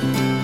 Bye.